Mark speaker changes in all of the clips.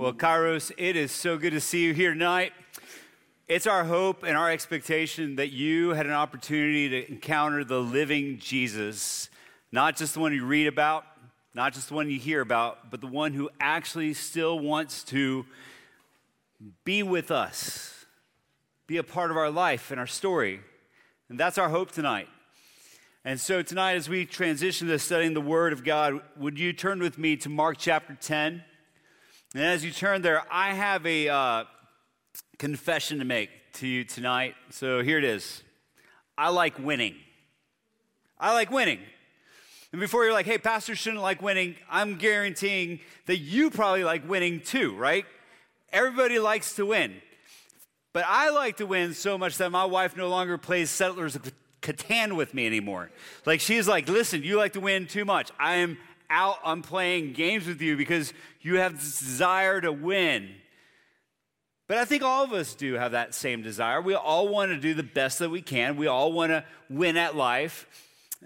Speaker 1: Well, Kairos, it is so good to see you here tonight. It's our hope and our expectation that you had an opportunity to encounter the living Jesus, not just the one you read about, not just the one you hear about, but the one who actually still wants to be with us, be a part of our life and our story. And that's our hope tonight. And so, tonight, as we transition to studying the Word of God, would you turn with me to Mark chapter 10? And as you turn there, I have a uh, confession to make to you tonight. So here it is I like winning. I like winning. And before you're like, hey, pastors shouldn't like winning, I'm guaranteeing that you probably like winning too, right? Everybody likes to win. But I like to win so much that my wife no longer plays Settlers of Catan with me anymore. Like, she's like, listen, you like to win too much. I am out on playing games with you because you have this desire to win. But I think all of us do have that same desire. We all want to do the best that we can. We all want to win at life.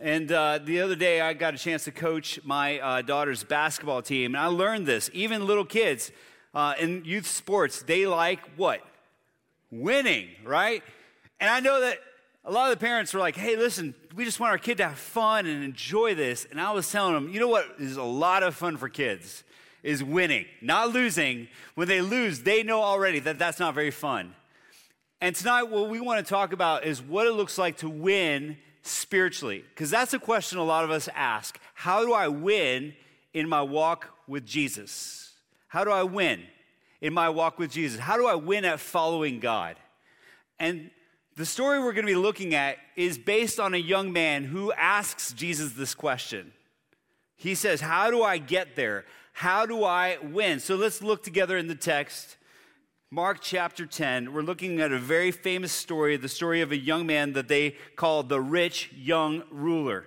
Speaker 1: And uh, the other day, I got a chance to coach my uh, daughter's basketball team. And I learned this. Even little kids uh, in youth sports, they like what? Winning, right? And I know that a lot of the parents were like, hey, listen, we just want our kid to have fun and enjoy this. And I was telling them, you know what is a lot of fun for kids? Is winning, not losing. When they lose, they know already that that's not very fun. And tonight, what we want to talk about is what it looks like to win spiritually. Because that's a question a lot of us ask How do I win in my walk with Jesus? How do I win in my walk with Jesus? How do I win at following God? And the story we're going to be looking at is based on a young man who asks Jesus this question. He says, How do I get there? How do I win? So let's look together in the text. Mark chapter 10, we're looking at a very famous story, the story of a young man that they call the rich young ruler.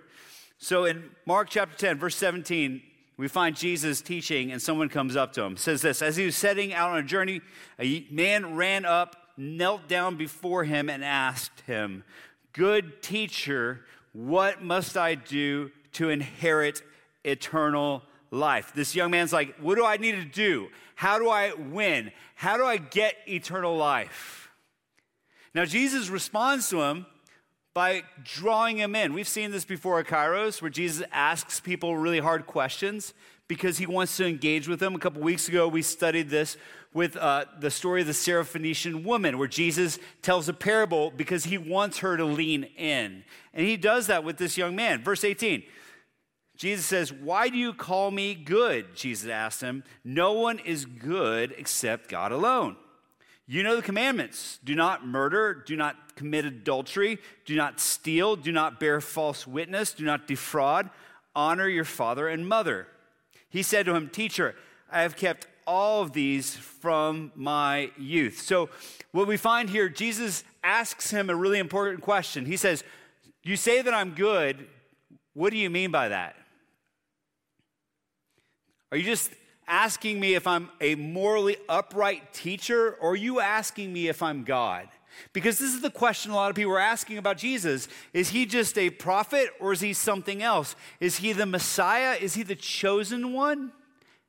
Speaker 1: So in Mark chapter 10, verse 17, we find Jesus teaching, and someone comes up to him. It says this As he was setting out on a journey, a man ran up knelt down before him and asked him, Good teacher, what must I do to inherit eternal life? This young man's like, What do I need to do? How do I win? How do I get eternal life? Now, Jesus responds to him by drawing him in. We've seen this before at Kairos, where Jesus asks people really hard questions because he wants to engage with them. A couple weeks ago, we studied this with uh, the story of the Syrophoenician woman, where Jesus tells a parable because he wants her to lean in. And he does that with this young man. Verse 18 Jesus says, Why do you call me good? Jesus asked him. No one is good except God alone. You know the commandments do not murder, do not commit adultery, do not steal, do not bear false witness, do not defraud, honor your father and mother. He said to him, Teacher, I have kept all of these from my youth. So, what we find here, Jesus asks him a really important question. He says, You say that I'm good. What do you mean by that? Are you just asking me if I'm a morally upright teacher, or are you asking me if I'm God? Because this is the question a lot of people are asking about Jesus. Is he just a prophet or is he something else? Is he the Messiah? Is he the chosen one?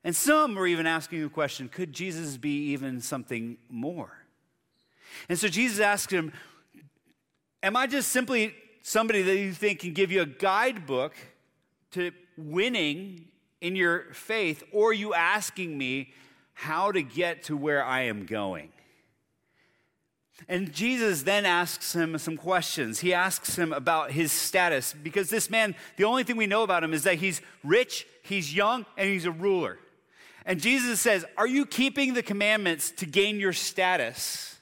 Speaker 1: And some are even asking the question could Jesus be even something more? And so Jesus asks him, Am I just simply somebody that you think can give you a guidebook to winning in your faith, or are you asking me how to get to where I am going? And Jesus then asks him some questions. He asks him about his status because this man, the only thing we know about him is that he's rich, he's young, and he's a ruler. And Jesus says, Are you keeping the commandments to gain your status?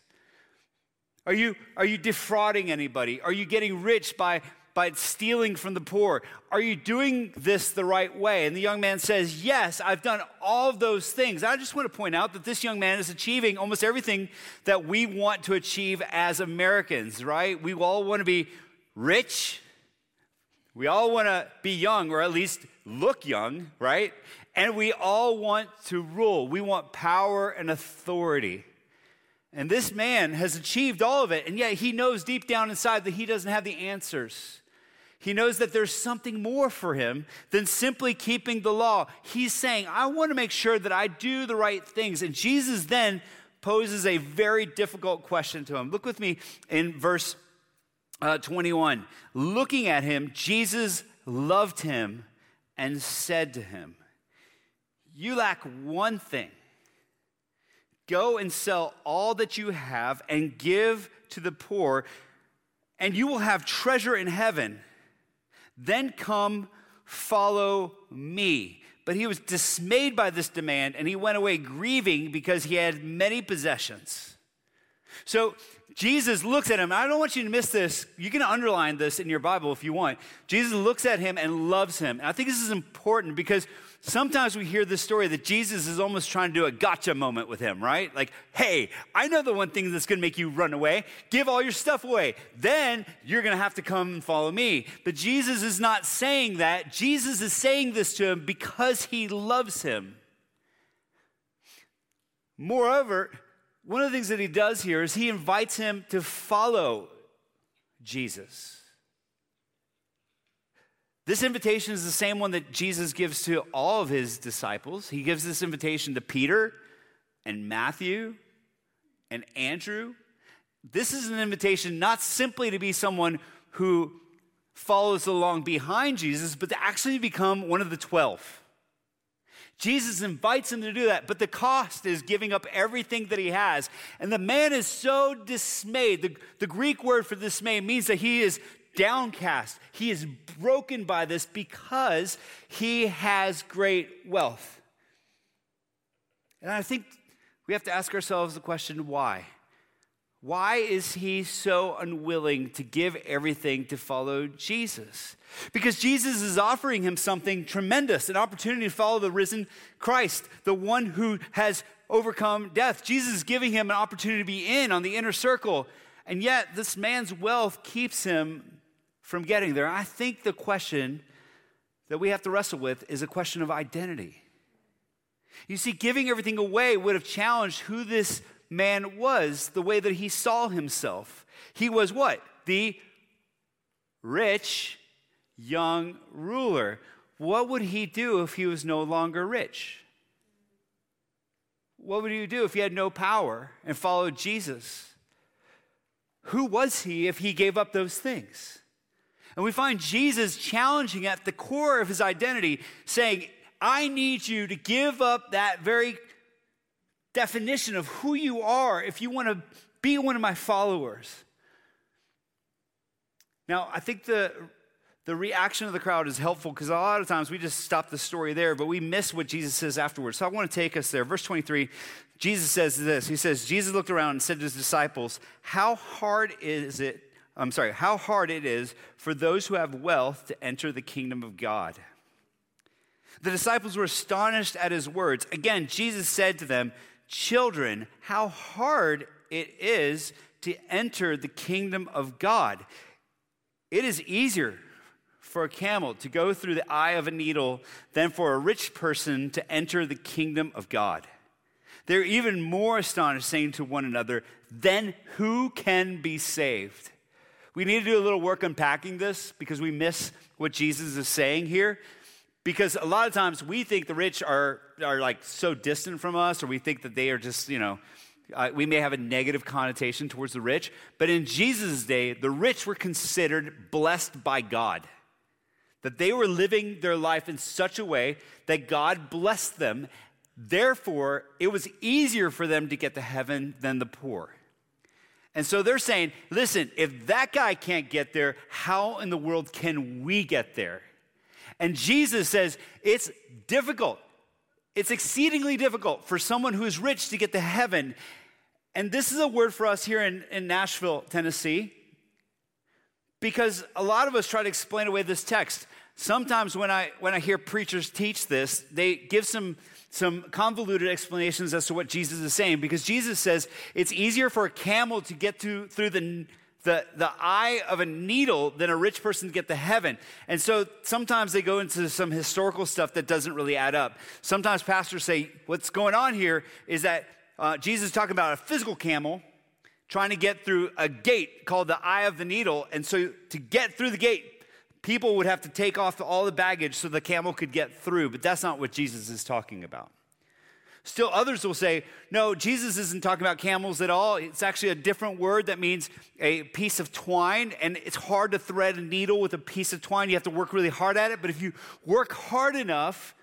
Speaker 1: Are you, are you defrauding anybody? Are you getting rich by, by stealing from the poor? Are you doing this the right way? And the young man says, Yes, I've done all of those things. I just want to point out that this young man is achieving almost everything that we want to achieve as Americans, right? We all want to be rich. We all want to be young, or at least look young, right? And we all want to rule. We want power and authority. And this man has achieved all of it, and yet he knows deep down inside that he doesn't have the answers. He knows that there's something more for him than simply keeping the law. He's saying, I want to make sure that I do the right things. And Jesus then poses a very difficult question to him. Look with me in verse uh, 21. Looking at him, Jesus loved him and said to him, You lack one thing. Go and sell all that you have and give to the poor, and you will have treasure in heaven. Then come, follow me. But he was dismayed by this demand, and he went away grieving because he had many possessions. So Jesus looks at him. I don't want you to miss this. You can underline this in your Bible if you want. Jesus looks at him and loves him. And I think this is important because sometimes we hear this story that Jesus is almost trying to do a gotcha moment with him, right? Like, hey, I know the one thing that's to make you run away. Give all your stuff away. Then you're to have to come and follow me. But Jesus is not saying that. Jesus is saying this to him because he loves him. Moreover, one of the things that he does here is he invites him to follow Jesus. This invitation is the same one that Jesus gives to all of his disciples. He gives this invitation to Peter and Matthew and Andrew. This is an invitation not simply to be someone who follows along behind Jesus, but to actually become one of the 12. Jesus invites him to do that, but the cost is giving up everything that he has. And the man is so dismayed. The, the Greek word for dismay means that he is downcast. He is broken by this because he has great wealth. And I think we have to ask ourselves the question why? Why is he so unwilling to give everything to follow Jesus? Because Jesus is offering him something tremendous an opportunity to follow the risen Christ, the one who has overcome death. Jesus is giving him an opportunity to be in on the inner circle. And yet, this man's wealth keeps him from getting there. I think the question that we have to wrestle with is a question of identity. You see, giving everything away would have challenged who this man was, the way that he saw himself. He was what? The rich young ruler. What would he do if he was no longer rich? What would he do if he had no power and followed Jesus? Who was he if he gave up those things? And we find Jesus challenging at the core of his identity, saying, I need you to give up that very definition of who you are if you want to be one of my followers. Now, I think the the reaction of the crowd is helpful because a lot of times we just stop the story there, but we miss what Jesus says afterwards. So I want to take us there. Verse 23, Jesus says this He says, Jesus looked around and said to his disciples, How hard is it? I'm sorry, how hard it is for those who have wealth to enter the kingdom of God. The disciples were astonished at his words. Again, Jesus said to them, Children, how hard it is to enter the kingdom of God. It is easier for a camel to go through the eye of a needle than for a rich person to enter the kingdom of God. They're even more astonished, saying to one another, Then who can be saved? We need to do a little work unpacking this because we miss what Jesus is saying here. Because a lot of times we think the rich are, are like so distant from us, or we think that they are just, you know, uh, we may have a negative connotation towards the rich. But in Jesus' day, the rich were considered blessed by God that they were living their life in such a way that God blessed them. Therefore, it was easier for them to get to heaven than the poor. And so they're saying, listen, if that guy can't get there, how in the world can we get there? And Jesus says, it's difficult. It's exceedingly difficult for someone who is rich to get to heaven. And this is a word for us here in, in Nashville, Tennessee, because a lot of us try to explain away this text sometimes when I, when I hear preachers teach this, they give some, some convoluted explanations as to what Jesus is saying because Jesus says it's easier for a camel to get to, through the, the, the eye of a needle than a rich person to get to heaven. And so sometimes they go into some historical stuff that doesn't really add up. Sometimes pastors say what's going on here is that uh, Jesus is talking about a physical camel trying to get through a gate called the eye of the needle. And so to get through the gate, people would have to take off all the baggage so the camel could get through, but that's not what Jesus is talking about. Still, others will say, no, Jesus isn't talking about camels at all. It's actually a different word that means a piece of twine, and it's hard to thread a needle with a piece of twine. You have to work really hard at it, but if you work hard enough,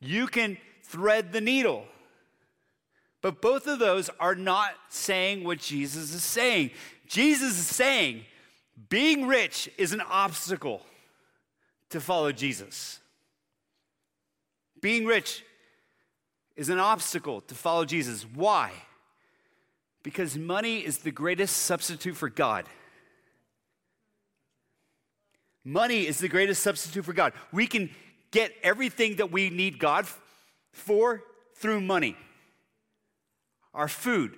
Speaker 1: you can thread the needle. But both of those are not saying what Jesus is saying. Jesus is saying being rich is an obstacle to follow Jesus. Being rich is an obstacle to follow Jesus. Why? Because money is the greatest substitute for God. Money is the greatest substitute for God. We can get everything that we need God for through money our food,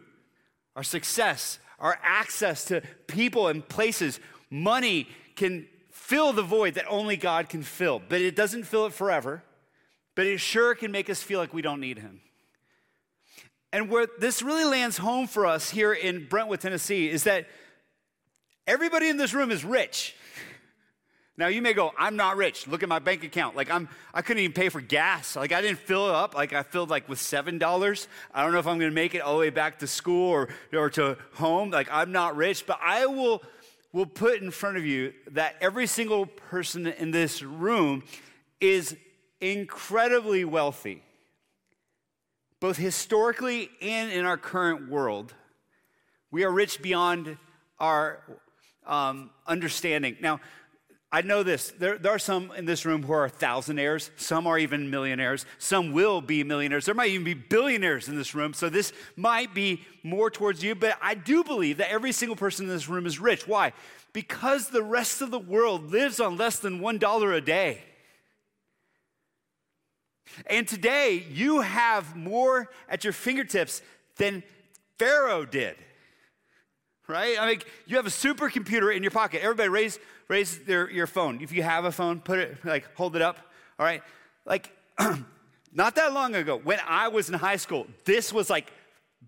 Speaker 1: our success, our access to people and places. Money can fill the void that only God can fill, but it doesn't fill it forever but it sure can make us feel like we don't need him. And where this really lands home for us here in Brentwood, Tennessee, is that everybody in this room is rich. Now you may go, I'm not rich. Look at my bank account. Like I'm, I couldn't even pay for gas. Like I didn't fill it up. Like I filled like with seven dollars. I don't know if I'm to make it all the way back to school or or to home. Like I'm not rich, but I will will put in front of you that every single person in this room is incredibly wealthy, both historically and in our current world. We are rich beyond our um, understanding. Now, I know this. There, there, are some in this room who are thousandaires. Some are even millionaires. Some will be millionaires. There might even be billionaires in this room. So this might be more towards you. But I do believe that every single person in this room is rich. Why? Because the rest of the world lives on less than $1 a day. And today, you have more at your fingertips than Pharaoh did. Right? I mean, you have a supercomputer in your pocket. Everybody raise, raise their, your phone. If you have a phone, put it, like, hold it up. All right? Like, not that long ago, when I was in high school, this was like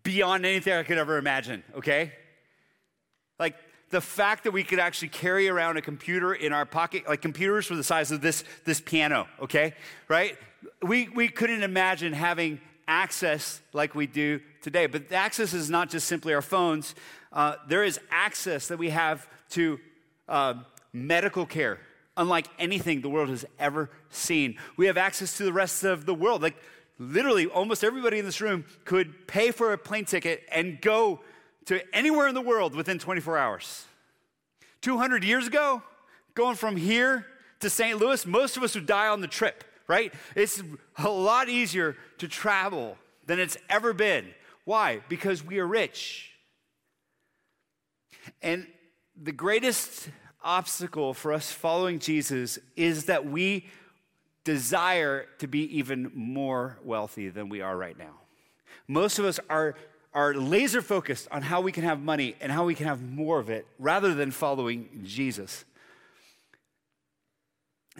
Speaker 1: beyond anything I could ever imagine, okay? Like, the fact that we could actually carry around a computer in our pocket, like computers were the size of this, this piano, okay? Right? We, we couldn't imagine having access like we do today. But access is not just simply our phones, uh, there is access that we have to uh, medical care, unlike anything the world has ever seen. We have access to the rest of the world. Like, literally, almost everybody in this room could pay for a plane ticket and go to anywhere in the world within 24 hours. 200 years ago, going from here to St. Louis, most of us would die on the trip, right? It's a lot easier to travel than it's ever been. Why? Because we are rich. And the greatest obstacle for us following Jesus is that we desire to be even more wealthy than we are right now. Most of us are are laser focused on how we can have money and how we can have more of it rather than following Jesus.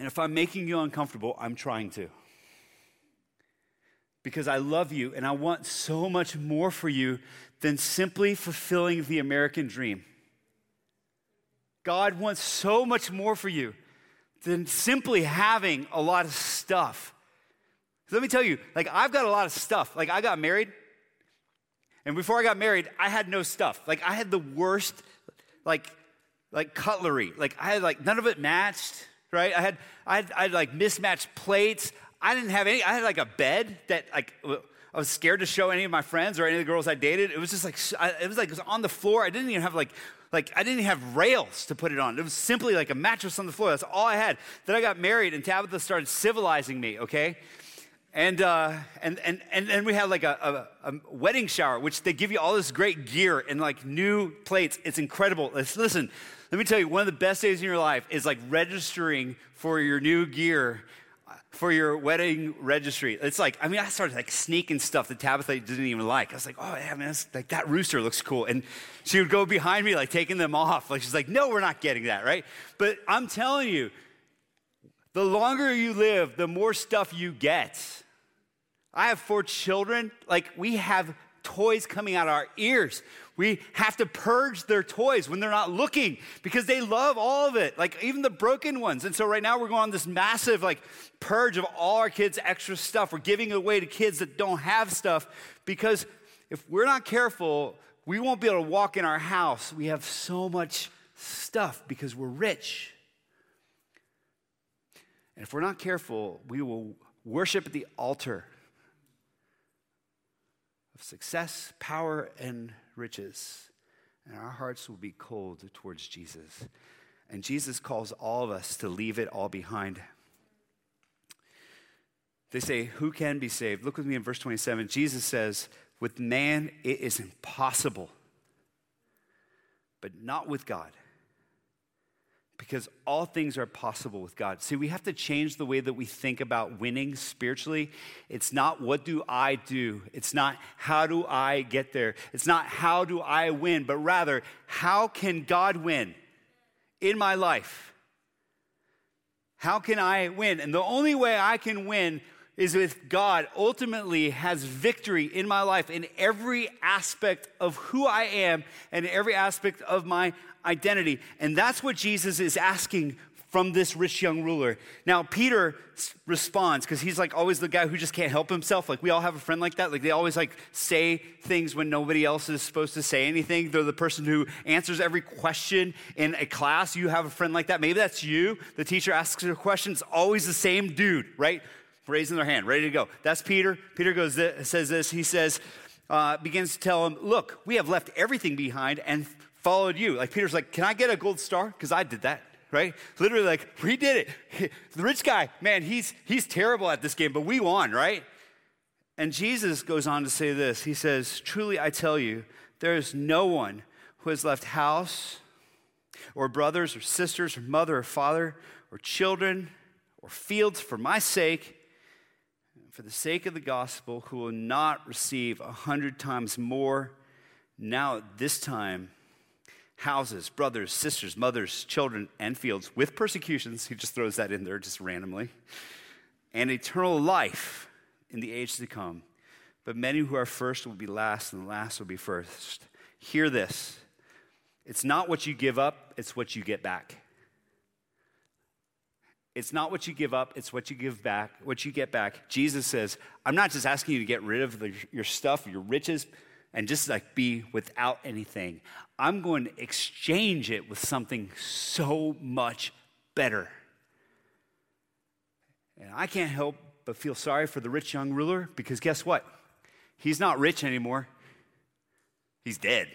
Speaker 1: And if I'm making you uncomfortable, I'm trying to. Because I love you and I want so much more for you than simply fulfilling the American dream. God wants so much more for you than simply having a lot of stuff. let me tell you, like, I've got a lot of stuff. Like, I got married, and before I got married, I had no stuff. Like I had the worst, like, like cutlery. Like I had like none of it matched, right? I had I had, I had like mismatched plates. I didn't have any. I had like a bed that like I was scared to show any of my friends or any of the girls I dated. It was just like it was like it was on the floor. I didn't even have like like I didn't even have rails to put it on. It was simply like a mattress on the floor. That's all I had. Then I got married, and Tabitha started civilizing me. Okay, and, uh, and, and, and, and we had like a, a, a, wedding shower, which they give you all this great gear and like new plates. It's incredible. listen, let me tell you, one of the best days in your life is like registering for your new gear uh, for your wedding registry. It's like, I mean, I started like sneaking stuff that Tabitha didn't even like. I was like, oh, yeah, man, like that rooster looks cool. And she would go behind me, like taking them off. Like, she's like, no, we're not getting that, right? But I'm telling you, the longer you live, the more stuff you get. I have four children. Like, we have toys coming out of our ears. We have to purge their toys when they're not looking because they love all of it, like even the broken ones. And so right now we're going on this massive like purge of all our kids' extra stuff. We're giving away to kids that don't have stuff because if we're not careful, we won't be able to walk in our house. We have so much stuff because we're rich. And if we're not careful, we will worship at the altar of success, power, and riches. And our hearts will be cold towards Jesus. And Jesus calls all of us to leave it all behind. They say, Who can be saved? Look with me in verse 27. Jesus says, With man it is impossible, but not with God because all things are possible with God. See, we have to change the way that we think about winning spiritually. It's not what do I do? It's not how do I get there? It's not how do I win, but rather how can God win in my life? How can I win? And the only way I can win is if God ultimately has victory in my life in every aspect of who I am and every aspect of my identity. And that's what Jesus is asking from this rich young ruler. Now, Peter responds because he's like always the guy who just can't help himself. Like, we all have a friend like that. Like, they always like say things when nobody else is supposed to say anything. They're the person who answers every question in a class. You have a friend like that. Maybe that's you. The teacher asks a question, it's always the same dude, right? Raising their hand, ready to go. That's Peter. Peter goes, says this. He says, uh, begins to tell him, Look, we have left everything behind and followed you. Like Peter's like, Can I get a gold star? Because I did that, right? Literally, like, we did it. The rich guy, man, he's he's terrible at this game, but we won, right? And Jesus goes on to say this. He says, Truly I tell you, there is no one who has left house or brothers or sisters or mother or father or children or fields for my sake, for the sake of the gospel, who will not receive a hundred times more now at this time houses, brothers, sisters, mothers, children, and fields with persecutions. He just throws that in there just randomly. And eternal life in the age to come. But many who are first will be last, and the last will be first. Hear this it's not what you give up, it's what you get back. It's not what you give up, it's what you give back, what you get back. Jesus says, I'm not just asking you to get rid of the, your stuff, your riches, and just like be without anything. I'm going to exchange it with something so much better. And I can't help but feel sorry for the rich young ruler because guess what? He's not rich anymore. He's dead.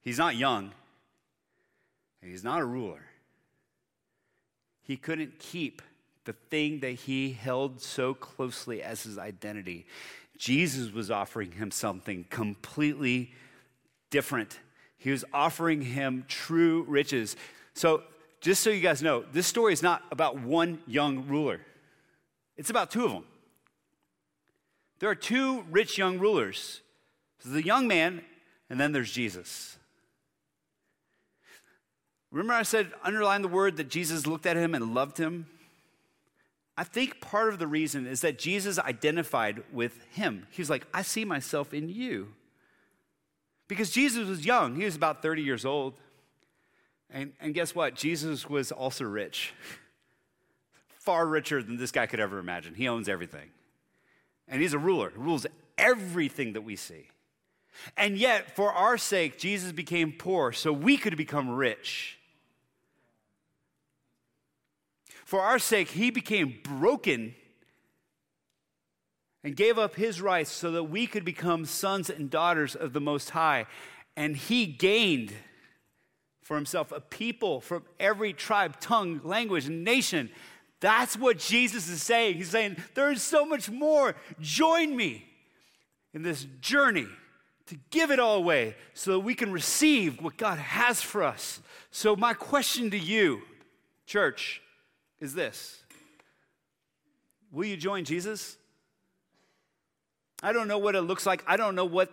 Speaker 1: He's not young. And he's not a ruler. He couldn't keep the thing that he held so closely as his identity. Jesus was offering him something completely different. He was offering him true riches. So, just so you guys know, this story is not about one young ruler, it's about two of them. There are two rich young rulers. There's the young man, and then there's Jesus. Remember, I said, underline the word that Jesus looked at him and loved him? I think part of the reason is that Jesus identified with him. He's like, I see myself in you. Because Jesus was young, he was about 30 years old. And, and guess what? Jesus was also rich, far richer than this guy could ever imagine. He owns everything. And he's a ruler, he rules everything that we see. And yet, for our sake, Jesus became poor so we could become rich. For our sake, he became broken and gave up his rights so that we could become sons and daughters of the Most High. And he gained for himself a people from every tribe, tongue, language, and nation. That's what Jesus is saying. He's saying, There is so much more. Join me in this journey to give it all away so that we can receive what God has for us. So, my question to you, church, is this Will you join Jesus? I don't know what it looks like. I don't know what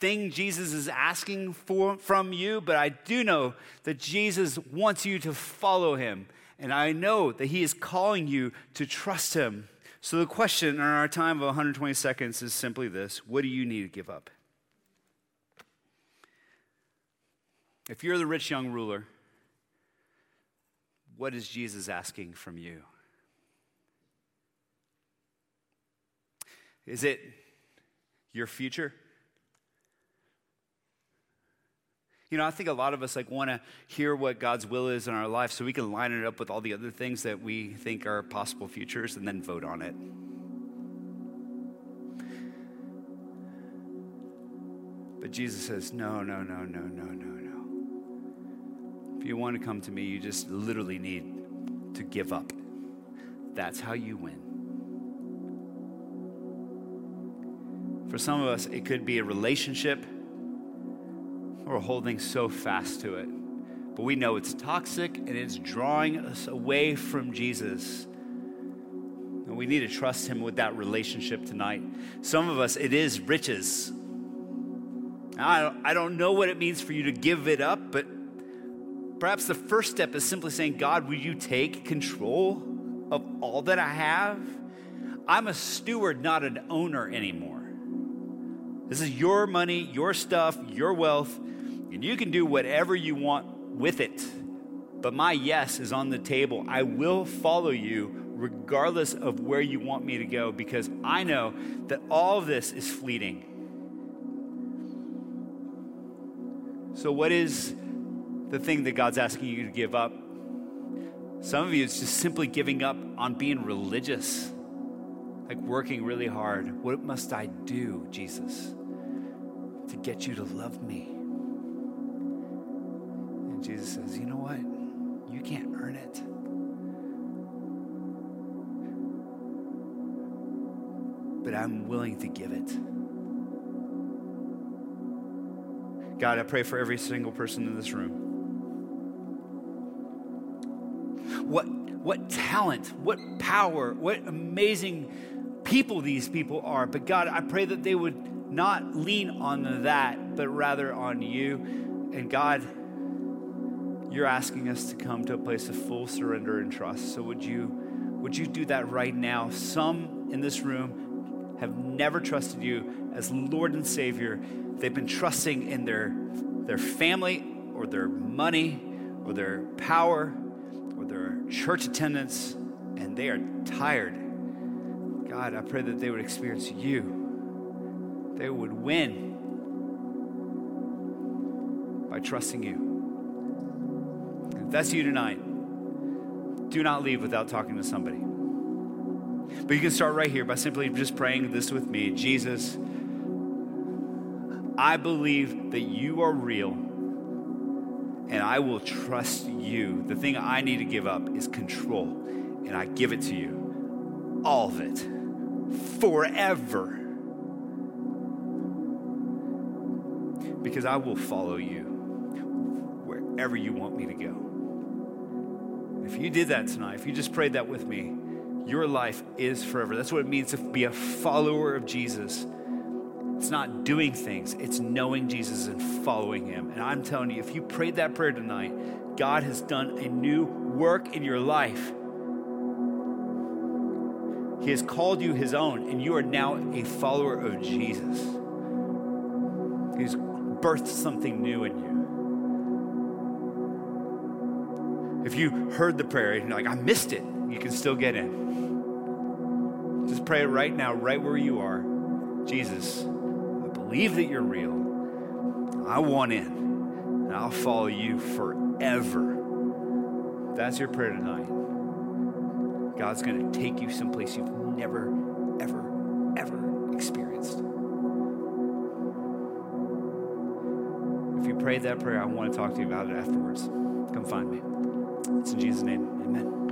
Speaker 1: thing Jesus is asking for from you, but I do know that Jesus wants you to follow him. And I know that he is calling you to trust him So, the question in our time of 120 seconds is simply this What do you need to give up? If you're the rich young ruler, what is Jesus asking from you? Is it your future? You know, I think a lot of us like want to hear what God's will is in our life so we can line it up with all the other things that we think are possible futures and then vote on it. But Jesus says, no, no, no, no, no, no, no. If you want to come to me, you just literally need to give up. That's how you win. For some of us, it could be a relationship we're holding so fast to it. But we know it's toxic and it's drawing us away from Jesus. And we need to trust Him with that relationship tonight. Some of us, it is riches. I don't, I don't know what it means for you to give it up, but perhaps the first step is simply saying, God, will you take control of all that I have? I'm a steward, not an owner anymore. This is your money, your stuff, your wealth. And you can do whatever you want with it. But my yes is on the table. I will follow you regardless of where you want me to go because I know that all of this is fleeting. So, what is the thing that God's asking you to give up? Some of you, it's just simply giving up on being religious, like working really hard. What must I do, Jesus, to get you to love me? And Jesus says, You know what? You can't earn it. But I'm willing to give it. God, I pray for every single person in this room. What, what talent, what power, what amazing people these people are. But God, I pray that they would not lean on that, but rather on you. And God, you're asking us to come to a place of full surrender and trust. So would you would you do that right now? Some in this room have never trusted you as Lord and Savior. They've been trusting in their their family or their money or their power or their church attendance and they are tired. God, I pray that they would experience you. They would win by trusting you. If that's you tonight, do not leave without talking to somebody. But you can start right here by simply just praying this with me Jesus, I believe that you are real and I will trust you. The thing I need to give up is control, and I give it to you. All of it. Forever. Because I will follow you wherever you want me to go. If you did that tonight, if you just prayed that with me, your life is forever. That's what it means to be a follower of Jesus. It's not doing things, it's knowing Jesus and following him. And I'm telling you, if you prayed that prayer tonight, God has done a new work in your life. He has called you his own, and you are now a follower of Jesus. He's birthed something new in you. If you heard the prayer and you're like, I missed it, you can still get in. Just pray it right now, right where you are. Jesus, believe that you're real. I want in, and I'll follow you forever. That's your prayer tonight. God's going to take you someplace you've never, ever, ever experienced. If you prayed that prayer, I want to talk to you about it afterwards. Come find me. It's in Jesus' name.